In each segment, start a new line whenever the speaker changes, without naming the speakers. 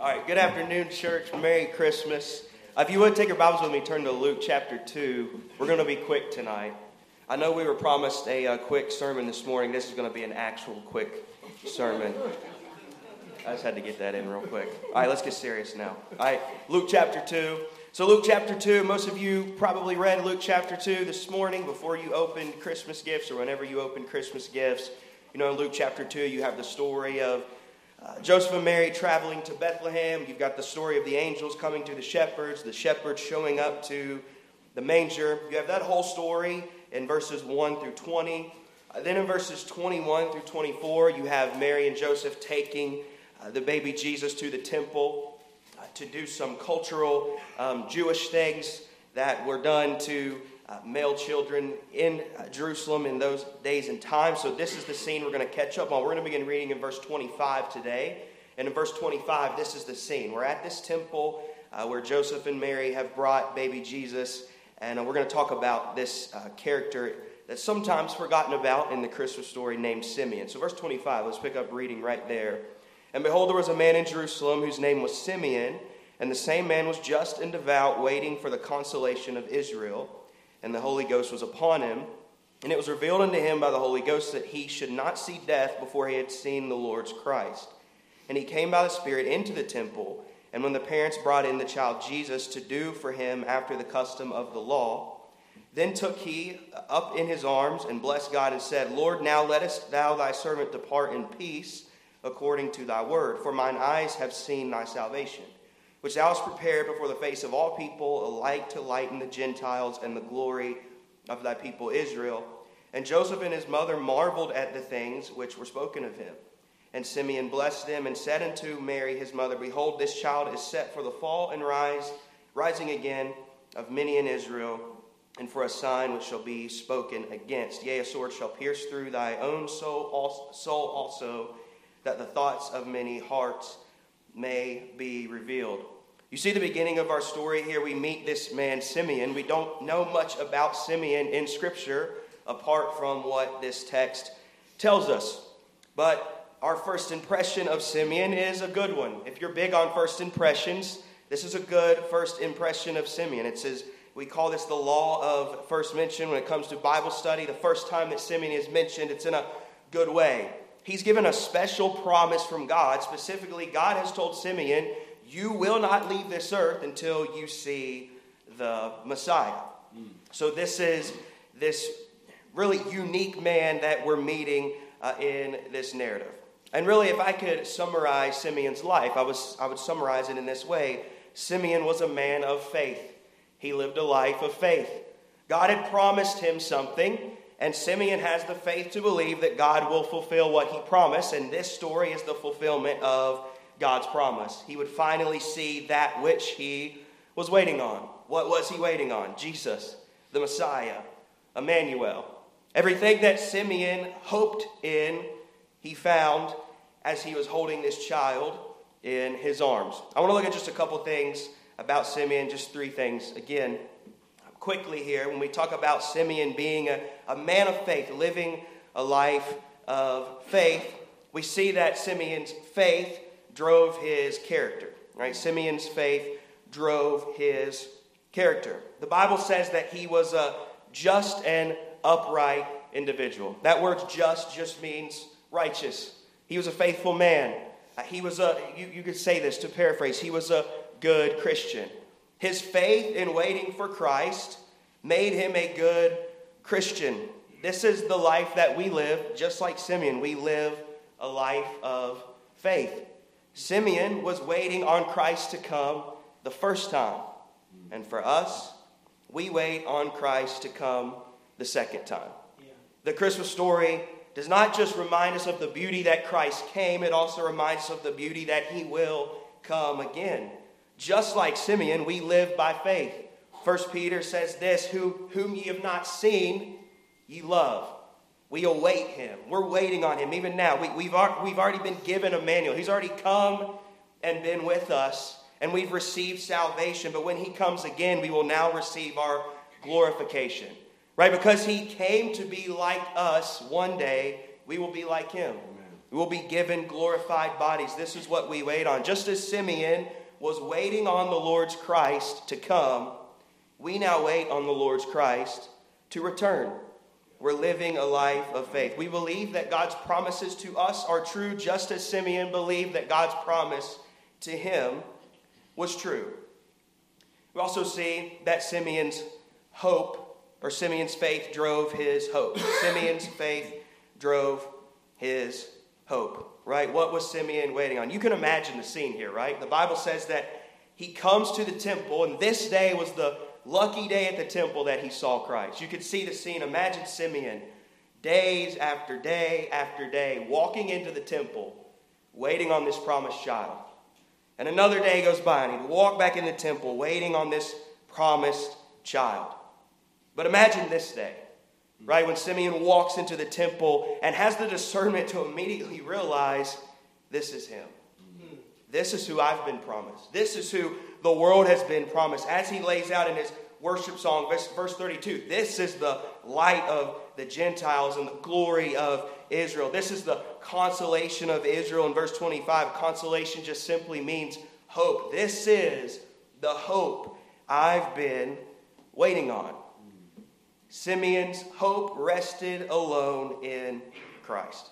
All right, good afternoon, church. Merry Christmas. Uh, if you would take your Bibles with me, turn to Luke chapter 2. We're going to be quick tonight. I know we were promised a uh, quick sermon this morning. This is going to be an actual quick sermon. I just had to get that in real quick. All right, let's get serious now. All right, Luke chapter 2. So, Luke chapter 2, most of you probably read Luke chapter 2 this morning before you opened Christmas gifts or whenever you opened Christmas gifts. You know, in Luke chapter 2, you have the story of uh, Joseph and Mary traveling to Bethlehem. You've got the story of the angels coming to the shepherds, the shepherds showing up to the manger. You have that whole story in verses 1 through 20. Uh, then in verses 21 through 24, you have Mary and Joseph taking uh, the baby Jesus to the temple uh, to do some cultural um, Jewish things that were done to uh, male children in uh, Jerusalem in those days and times. So, this is the scene we're going to catch up on. We're going to begin reading in verse 25 today. And in verse 25, this is the scene. We're at this temple uh, where Joseph and Mary have brought baby Jesus. And uh, we're going to talk about this uh, character that's sometimes forgotten about in the Christmas story named Simeon. So, verse 25, let's pick up reading right there. And behold, there was a man in Jerusalem whose name was Simeon, and the same man was just and devout, waiting for the consolation of Israel and the Holy Ghost was upon him. And it was revealed unto him by the Holy Ghost that he should not see death before he had seen the Lord's Christ. And he came by the Spirit into the temple. And when the parents brought in the child Jesus to do for him after the custom of the law, then took he up in his arms and blessed God and said, Lord, now lettest thou thy servant depart in peace according to thy word, for mine eyes have seen thy salvation which thou hast prepared before the face of all people, a light to lighten the Gentiles and the glory of thy people Israel. And Joseph and his mother marveled at the things which were spoken of him. And Simeon blessed them and said unto Mary his mother, Behold, this child is set for the fall and rise, rising again of many in Israel, and for a sign which shall be spoken against. Yea, a sword shall pierce through thy own soul also, that the thoughts of many hearts may be revealed. You see the beginning of our story here. We meet this man, Simeon. We don't know much about Simeon in Scripture apart from what this text tells us. But our first impression of Simeon is a good one. If you're big on first impressions, this is a good first impression of Simeon. It says, we call this the law of first mention when it comes to Bible study. The first time that Simeon is mentioned, it's in a good way. He's given a special promise from God. Specifically, God has told Simeon, You will not leave this earth until you see the Messiah. Mm. So, this is this really unique man that we're meeting uh, in this narrative. And really, if I could summarize Simeon's life, I, was, I would summarize it in this way Simeon was a man of faith, he lived a life of faith. God had promised him something, and Simeon has the faith to believe that God will fulfill what he promised, and this story is the fulfillment of God's promise. He would finally see that which he was waiting on. What was he waiting on? Jesus, the Messiah, Emmanuel. Everything that Simeon hoped in, he found as he was holding this child in his arms. I want to look at just a couple things about Simeon, just three things. Again, quickly here when we talk about Simeon being a, a man of faith, living a life of faith. We see that Simeon's faith drove his character, right? Simeon's faith drove his character. The Bible says that he was a just and upright individual. That word just just means righteous. He was a faithful man. Uh, he was a, you, you could say this to paraphrase, he was a good Christian. His faith in waiting for Christ made him a good Christian. This is the life that we live, just like Simeon. We live a life of faith. Simeon was waiting on Christ to come the first time. And for us, we wait on Christ to come the second time. Yeah. The Christmas story does not just remind us of the beauty that Christ came, it also reminds us of the beauty that he will come again. Just like Simeon, we live by faith. First Peter says this, Who, whom ye have not seen, ye love. We await him. We're waiting on him even now. We, we've, we've already been given Emmanuel. He's already come and been with us, and we've received salvation. But when he comes again, we will now receive our glorification. Right? Because he came to be like us one day, we will be like him. Amen. We will be given glorified bodies. This is what we wait on. Just as Simeon was waiting on the Lord's Christ to come, we now wait on the Lord's Christ to return. We're living a life of faith. We believe that God's promises to us are true, just as Simeon believed that God's promise to him was true. We also see that Simeon's hope or Simeon's faith drove his hope. Simeon's faith drove his hope, right? What was Simeon waiting on? You can imagine the scene here, right? The Bible says that he comes to the temple, and this day was the lucky day at the temple that he saw Christ. You could see the scene. Imagine Simeon, days after day after day, walking into the temple, waiting on this promised child. And another day goes by, and he'd walk back in the temple, waiting on this promised child. But imagine this day, right? When Simeon walks into the temple and has the discernment to immediately realize this is him. This is who I've been promised. This is who the world has been promised. As he lays out in his worship song, verse 32, this is the light of the Gentiles and the glory of Israel. This is the consolation of Israel. In verse 25, consolation just simply means hope. This is the hope I've been waiting on. Simeon's hope rested alone in Christ.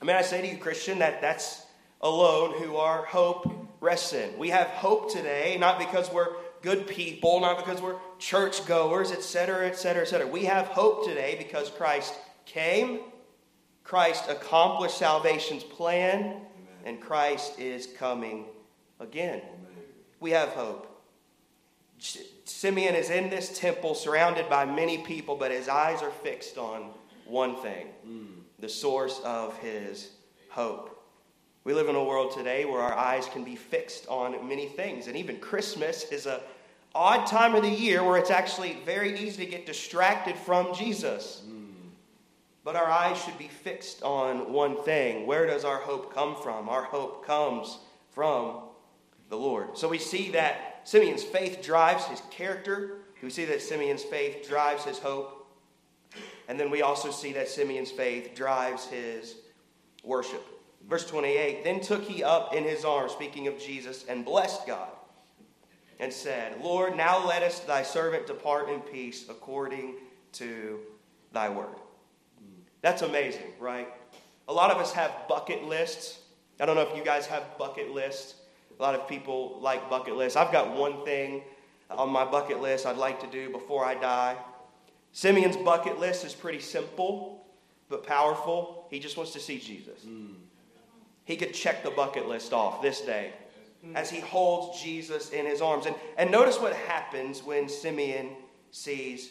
I mean, I say to you, Christian, that that's alone who our hope rests in. We have hope today, not because we're good people, not because we're churchgoers, etc., etc., etc. We have hope today because Christ came, Christ accomplished salvation's plan, Amen. and Christ is coming again. Amen. We have hope. Simeon is in this temple surrounded by many people, but his eyes are fixed on one thing mm. the source of his hope. We live in a world today where our eyes can be fixed on many things, and even Christmas is a odd time of the year where it's actually very easy to get distracted from Jesus. Mm. But our eyes should be fixed on one thing. Where does our hope come from? Our hope comes from the Lord. So we see that Simeon's faith drives his character. We see that Simeon's faith drives his hope. And then we also see that Simeon's faith drives his worship. Verse 28 Then took he up in his arms, speaking of Jesus, and blessed God, and said, Lord, now lettest thy servant depart in peace according to thy word. That's amazing, right? A lot of us have bucket lists. I don't know if you guys have bucket lists. A lot of people like bucket lists. I've got one thing on my bucket list I'd like to do before I die. Simeon's bucket list is pretty simple but powerful. He just wants to see Jesus. Mm. He could check the bucket list off this day as he holds Jesus in his arms. And, and notice what happens when Simeon sees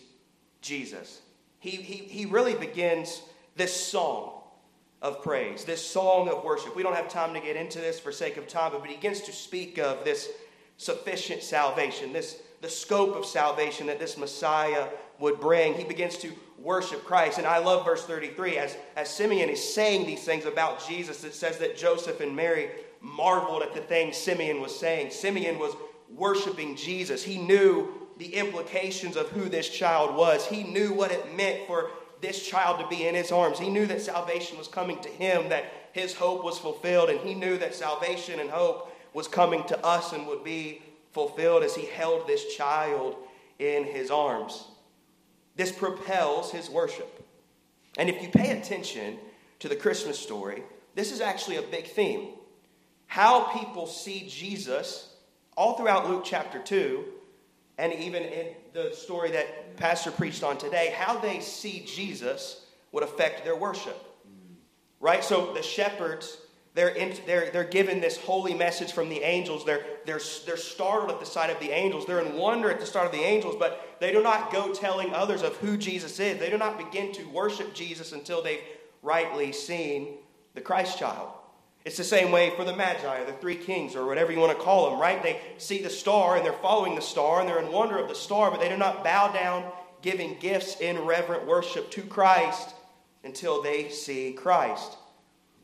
Jesus. He, he, he really begins this song of praise, this song of worship. We don't have time to get into this for sake of time, but he begins to speak of this sufficient salvation, this the scope of salvation that this Messiah would bring. He begins to worship Christ. And I love verse 33. As, as Simeon is saying these things about Jesus, it says that Joseph and Mary marveled at the things Simeon was saying. Simeon was worshiping Jesus. He knew the implications of who this child was, he knew what it meant for this child to be in his arms. He knew that salvation was coming to him, that his hope was fulfilled, and he knew that salvation and hope was coming to us and would be fulfilled as he held this child in his arms. This propels his worship. And if you pay attention to the Christmas story, this is actually a big theme. How people see Jesus all throughout Luke chapter 2 and even in the story that Pastor preached on today, how they see Jesus would affect their worship. Right? So the shepherds, they're, in, they're, they're given this holy message from the angels. They're, they're, they're startled at the sight of the angels. They're in wonder at the start of the angels, but they do not go telling others of who Jesus is. They do not begin to worship Jesus until they've rightly seen the Christ child. It's the same way for the Magi or the three kings or whatever you want to call them, right? They see the star and they're following the star and they're in wonder of the star, but they do not bow down giving gifts in reverent worship to Christ until they see Christ.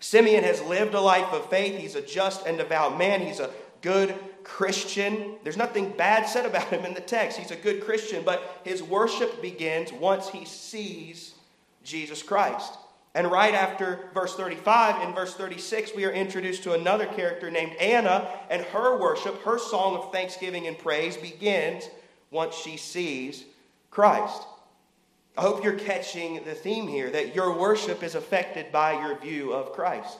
Simeon has lived a life of faith. He's a just and devout man. He's a good Christian. There's nothing bad said about him in the text. He's a good Christian, but his worship begins once he sees Jesus Christ. And right after verse 35, in verse 36, we are introduced to another character named Anna, and her worship, her song of thanksgiving and praise begins once she sees Christ. I hope you're catching the theme here that your worship is affected by your view of Christ.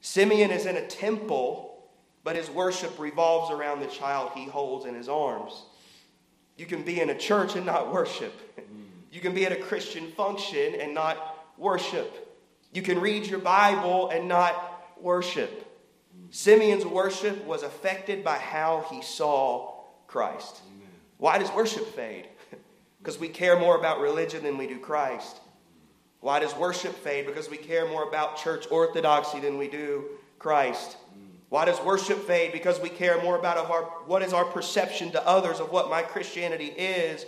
Simeon is in a temple, but his worship revolves around the child he holds in his arms. You can be in a church and not worship. Mm. You can be at a Christian function and not worship. You can read your Bible and not worship. Mm. Simeon's worship was affected by how he saw Christ. Why does worship fade? Because we care more about religion than we do Christ. Why does worship fade? Because we care more about church orthodoxy than we do Christ. Why does worship fade? Because we care more about of our, what is our perception to others of what my Christianity is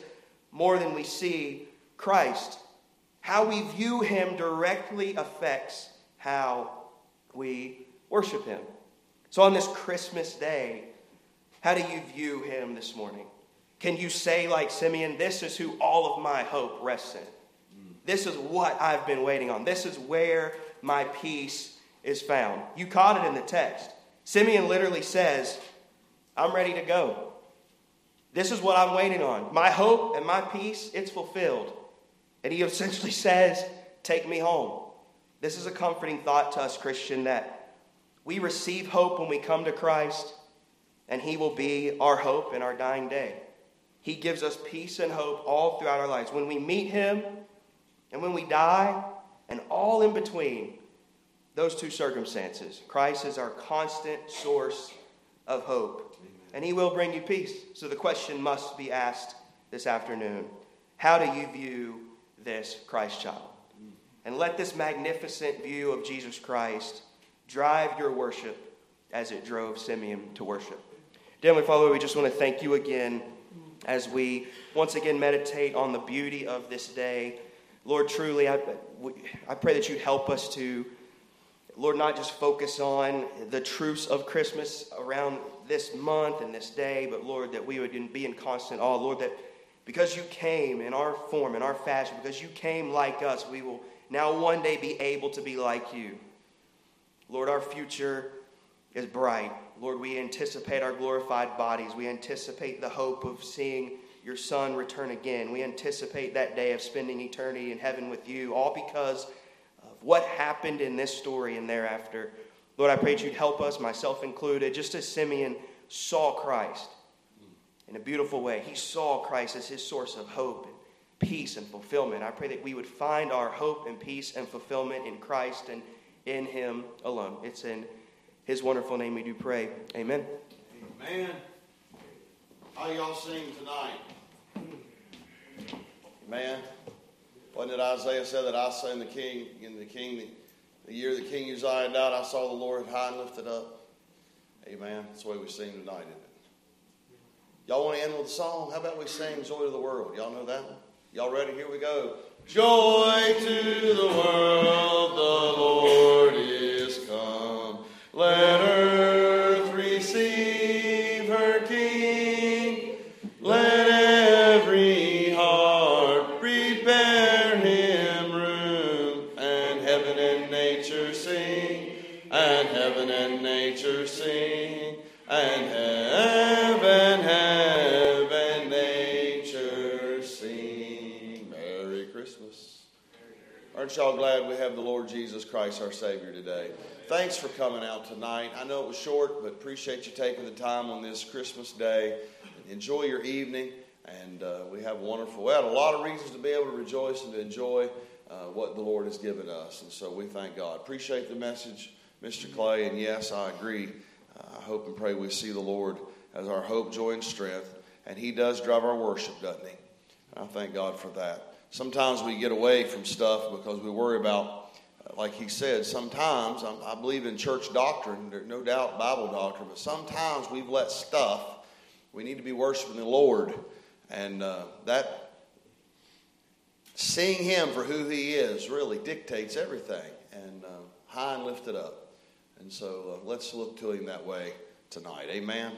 more than we see Christ. How we view him directly affects how we worship him. So on this Christmas day, how do you view him this morning? Can you say, like Simeon, this is who all of my hope rests in? This is what I've been waiting on. This is where my peace is found. You caught it in the text. Simeon literally says, I'm ready to go. This is what I'm waiting on. My hope and my peace, it's fulfilled. And he essentially says, Take me home. This is a comforting thought to us, Christian, that we receive hope when we come to Christ, and he will be our hope in our dying day. He gives us peace and hope all throughout our lives. When we meet Him and when we die, and all in between those two circumstances, Christ is our constant source of hope. And He will bring you peace. So the question must be asked this afternoon How do you view this Christ child? Hmm. And let this magnificent view of Jesus Christ drive your worship as it drove Simeon to worship. Dear Heavenly Father, we just want to thank you again as we once again meditate on the beauty of this day. Lord, truly, I, I pray that you'd help us to, Lord, not just focus on the truths of Christmas around this month and this day, but Lord, that we would be in constant awe. Lord, that because you came in our form, in our fashion, because you came like us, we will now one day be able to be like you. Lord, our future is bright. Lord, we anticipate our glorified bodies. We anticipate the hope of seeing your Son return again. We anticipate that day of spending eternity in heaven with you, all because of what happened in this story and thereafter. Lord, I pray that you'd help us, myself included, just as Simeon saw Christ in a beautiful way. He saw Christ as his source of hope and peace and fulfillment. I pray that we would find our hope and peace and fulfillment in Christ and in him alone. It's in his wonderful name we do pray. Amen.
Amen. How y'all sing tonight? Man, wasn't it Isaiah said that I sang the king in the king the, the year the king Uzziah died, I saw the Lord high and lifted up. Amen. That's the way we sing tonight, isn't it? Y'all want to end with a song? How about we sing Joy to the World? Y'all know that one? Y'all ready? Here we go. Joy to the world, the Lord sing. Merry Christmas. Aren't y'all glad we have the Lord Jesus Christ, our Savior, today? thanks for coming out tonight. I know it was short, but appreciate you taking the time on this Christmas day. Enjoy your evening, and uh, we have wonderful. We had a lot of reasons to be able to rejoice and to enjoy uh, what the Lord has given us, and so we thank God. Appreciate the message, Mr. Clay, and yes, I agree. Uh, I hope and pray we see the Lord as our hope, joy, and strength, and He does drive our worship, doesn't He? I thank God for that. Sometimes we get away from stuff because we worry about like he said, sometimes I believe in church doctrine, no doubt Bible doctrine, but sometimes we've let stuff, we need to be worshiping the Lord. And uh, that seeing him for who he is really dictates everything and uh, high and lifted up. And so uh, let's look to him that way tonight. Amen.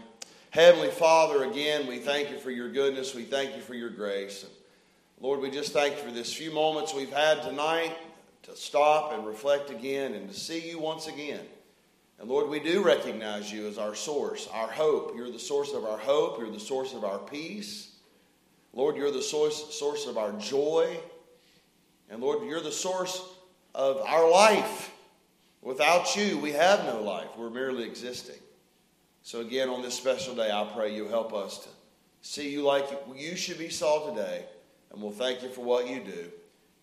Heavenly Father, again, we thank you for your goodness. We thank you for your grace. And Lord, we just thank you for this few moments we've had tonight to stop and reflect again and to see you once again. And Lord, we do recognize you as our source, our hope. You're the source of our hope. You're the source of our peace. Lord, you're the source, source of our joy. And Lord, you're the source of our life. Without you, we have no life. We're merely existing. So, again, on this special day, I pray you help us to see you like you should be saw today. And we'll thank you for what you do.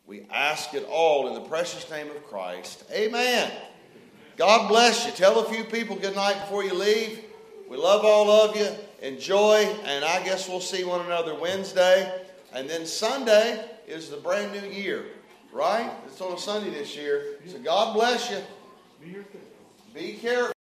We ask it all in the precious name of Christ. Amen. God bless you. Tell a few people good night before you leave. We love all of you. Enjoy. And I guess we'll see one another Wednesday. And then Sunday is the brand new year, right? It's on a Sunday this year. So God bless you. Be careful.